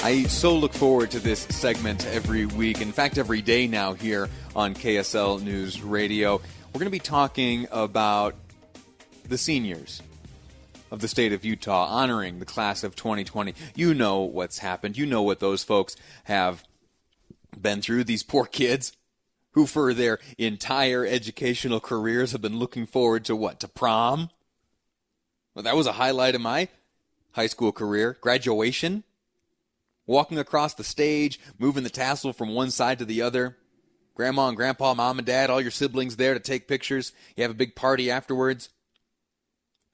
I so look forward to this segment every week. In fact, every day now here on KSL News Radio. We're going to be talking about the seniors of the state of Utah honoring the class of 2020. You know what's happened. You know what those folks have been through. These poor kids who, for their entire educational careers, have been looking forward to what? To prom? Well, that was a highlight of my high school career. Graduation walking across the stage, moving the tassel from one side to the other. Grandma and grandpa, mom and dad, all your siblings there to take pictures. You have a big party afterwards.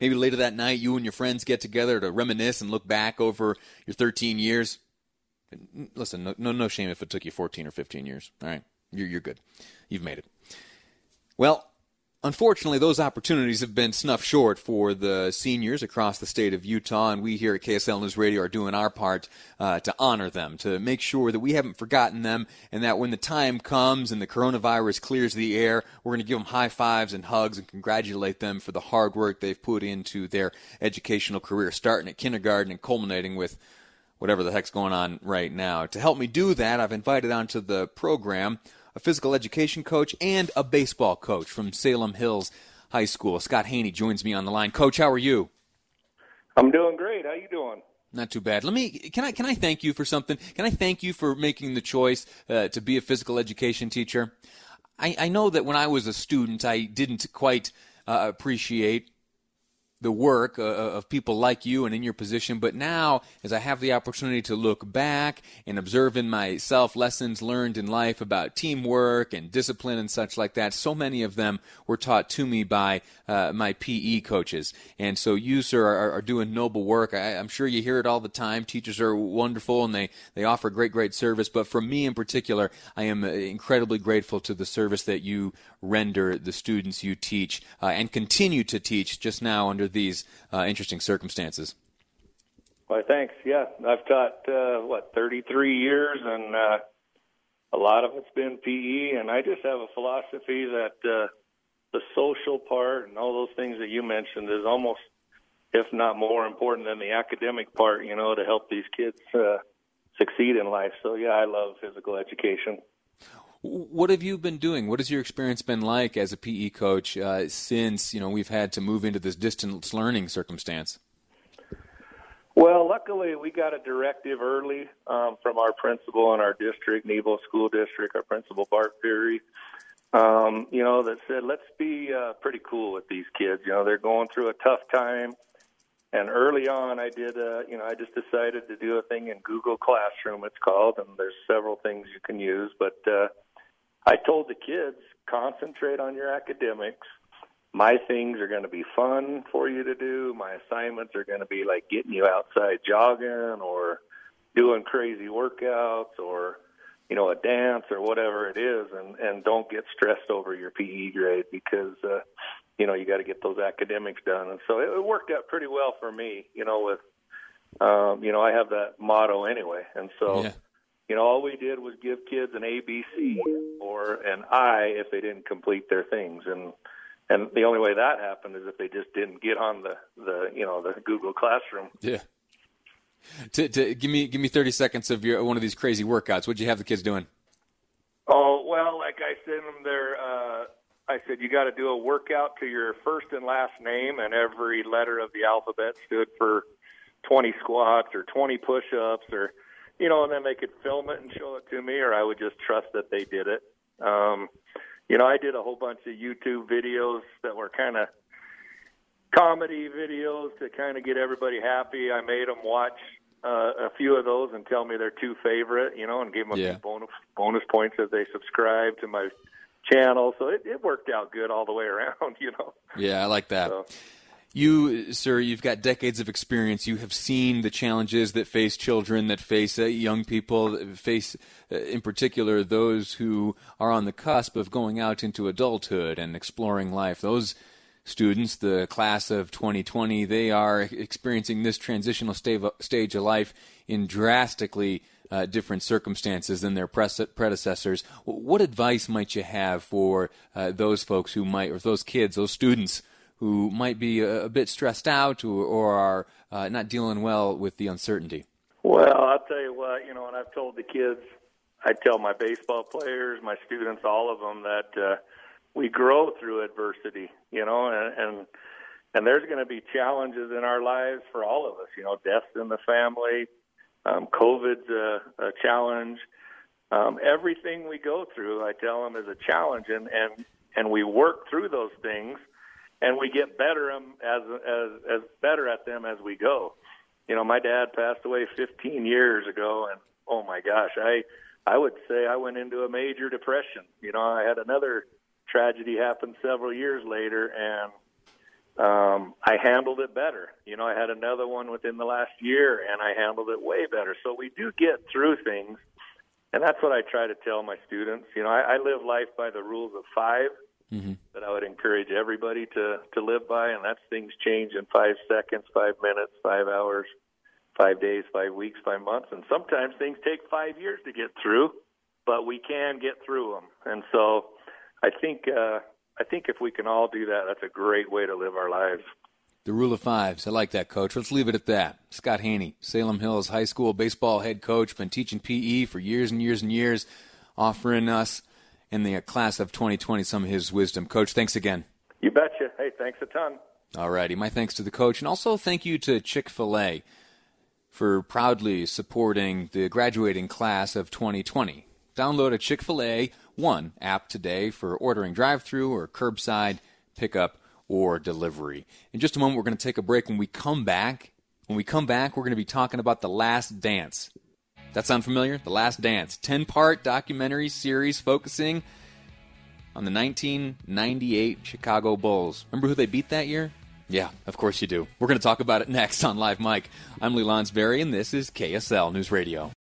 Maybe later that night, you and your friends get together to reminisce and look back over your 13 years. Listen, no, no, no shame if it took you 14 or 15 years. All right, you're, you're good. You've made it. Well, Unfortunately, those opportunities have been snuffed short for the seniors across the state of Utah, and we here at KSL News Radio are doing our part uh, to honor them, to make sure that we haven't forgotten them, and that when the time comes and the coronavirus clears the air, we're going to give them high fives and hugs and congratulate them for the hard work they've put into their educational career, starting at kindergarten and culminating with whatever the heck's going on right now. To help me do that, I've invited onto the program a physical education coach, and a baseball coach from Salem Hills High School. Scott Haney joins me on the line. Coach, how are you? I'm doing great. How you doing? Not too bad. Let me can I can I thank you for something? Can I thank you for making the choice uh, to be a physical education teacher? I, I know that when I was a student, I didn't quite uh, appreciate the work uh, uh, of people like you and in your position. But now, as I have the opportunity to look back and observe in myself lessons learned in life about teamwork and discipline and such like that, so many of them were taught to me by uh, my PE coaches. And so you, sir, are, are doing noble work. I, am sure you hear it all the time. Teachers are wonderful and they, they offer great, great service. But for me in particular, I am uh, incredibly grateful to the service that you render the students you teach uh, and continue to teach just now under these uh, interesting circumstances? Well, thanks. Yeah, I've taught uh, what 33 years, and uh, a lot of it's been PE. And I just have a philosophy that uh, the social part and all those things that you mentioned is almost, if not more important than the academic part. You know, to help these kids uh, succeed in life. So yeah, I love physical education. What have you been doing? What has your experience been like as a PE coach uh, since you know we've had to move into this distance learning circumstance? Well, luckily we got a directive early um, from our principal in our district, Nebo School District, our principal Bart Fury. Um, you know, that said, let's be uh, pretty cool with these kids. You know, they're going through a tough time. And early on, I did, uh, you know, I just decided to do a thing in Google Classroom, it's called, and there's several things you can use. But uh, I told the kids, concentrate on your academics. My things are going to be fun for you to do. My assignments are going to be like getting you outside jogging or doing crazy workouts or you know a dance or whatever it is and and don't get stressed over your PE grade because uh you know you got to get those academics done and so it, it worked out pretty well for me you know with um you know I have that motto anyway and so yeah. You know, all we did was give kids an A, B, C, or an I if they didn't complete their things, and and the only way that happened is if they just didn't get on the the you know the Google Classroom. Yeah. To, to give me give me thirty seconds of your one of these crazy workouts. What'd you have the kids doing? Oh well, like I sent them there. Uh, I said you got to do a workout to your first and last name, and every letter of the alphabet stood for twenty squats or twenty push-ups or you know, and then they could film it and show it to me, or I would just trust that they did it. Um, you know, I did a whole bunch of YouTube videos that were kind of comedy videos to kind of get everybody happy. I made them watch uh, a few of those and tell me their two favorite, you know, and gave them yeah. a few bonus bonus points if they subscribe to my channel. So it, it worked out good all the way around, you know. Yeah, I like that. So, You, sir, you've got decades of experience. You have seen the challenges that face children, that face uh, young people, face, uh, in particular, those who are on the cusp of going out into adulthood and exploring life. Those students, the class of 2020, they are experiencing this transitional stage of life in drastically uh, different circumstances than their predecessors. What advice might you have for uh, those folks who might, or those kids, those students? Who might be a, a bit stressed out or, or are uh, not dealing well with the uncertainty? Well, I'll tell you what, you know, and I've told the kids, I tell my baseball players, my students, all of them that uh, we grow through adversity, you know, and, and and there's going to be challenges in our lives for all of us, you know, deaths in the family, um, COVID's a, a challenge. Um, everything we go through, I tell them, is a challenge, and and and we work through those things and we get better um, as as as better at them as we go. You know, my dad passed away 15 years ago, and oh my gosh, I I would say I went into a major depression. You know, I had another tragedy happen several years later, and um, I handled it better. You know, I had another one within the last year, and I handled it way better. So we do get through things, and that's what I try to tell my students. You know, I, I live life by the rules of five mm-hmm. that I would encourage everybody to to live by, and that's things change in five seconds, five minutes, five hours, five days, five weeks, five months, and sometimes things take five years to get through, but we can get through them. And so, I think uh, I think if we can all do that, that's a great way to live our lives. The rule of fives. I like that, coach. Let's leave it at that. Scott Haney, Salem Hills High School baseball head coach, been teaching PE for years and years and years, offering us in the class of 2020 some of his wisdom. Coach, thanks again. You betcha. Hey, thanks a ton. All righty. My thanks to the coach, and also thank you to Chick fil A for proudly supporting the graduating class of 2020. Download a Chick fil A One app today for ordering drive through or curbside pickup or delivery. In just a moment, we're going to take a break. When we come back, when we come back, we're going to be talking about The Last Dance. That sound familiar? The Last Dance, 10 part documentary series focusing on the 1998 Chicago Bulls. Remember who they beat that year? Yeah, of course you do. We're going to talk about it next on Live Mic. I'm Lee Lonsberry, and this is KSL News Radio.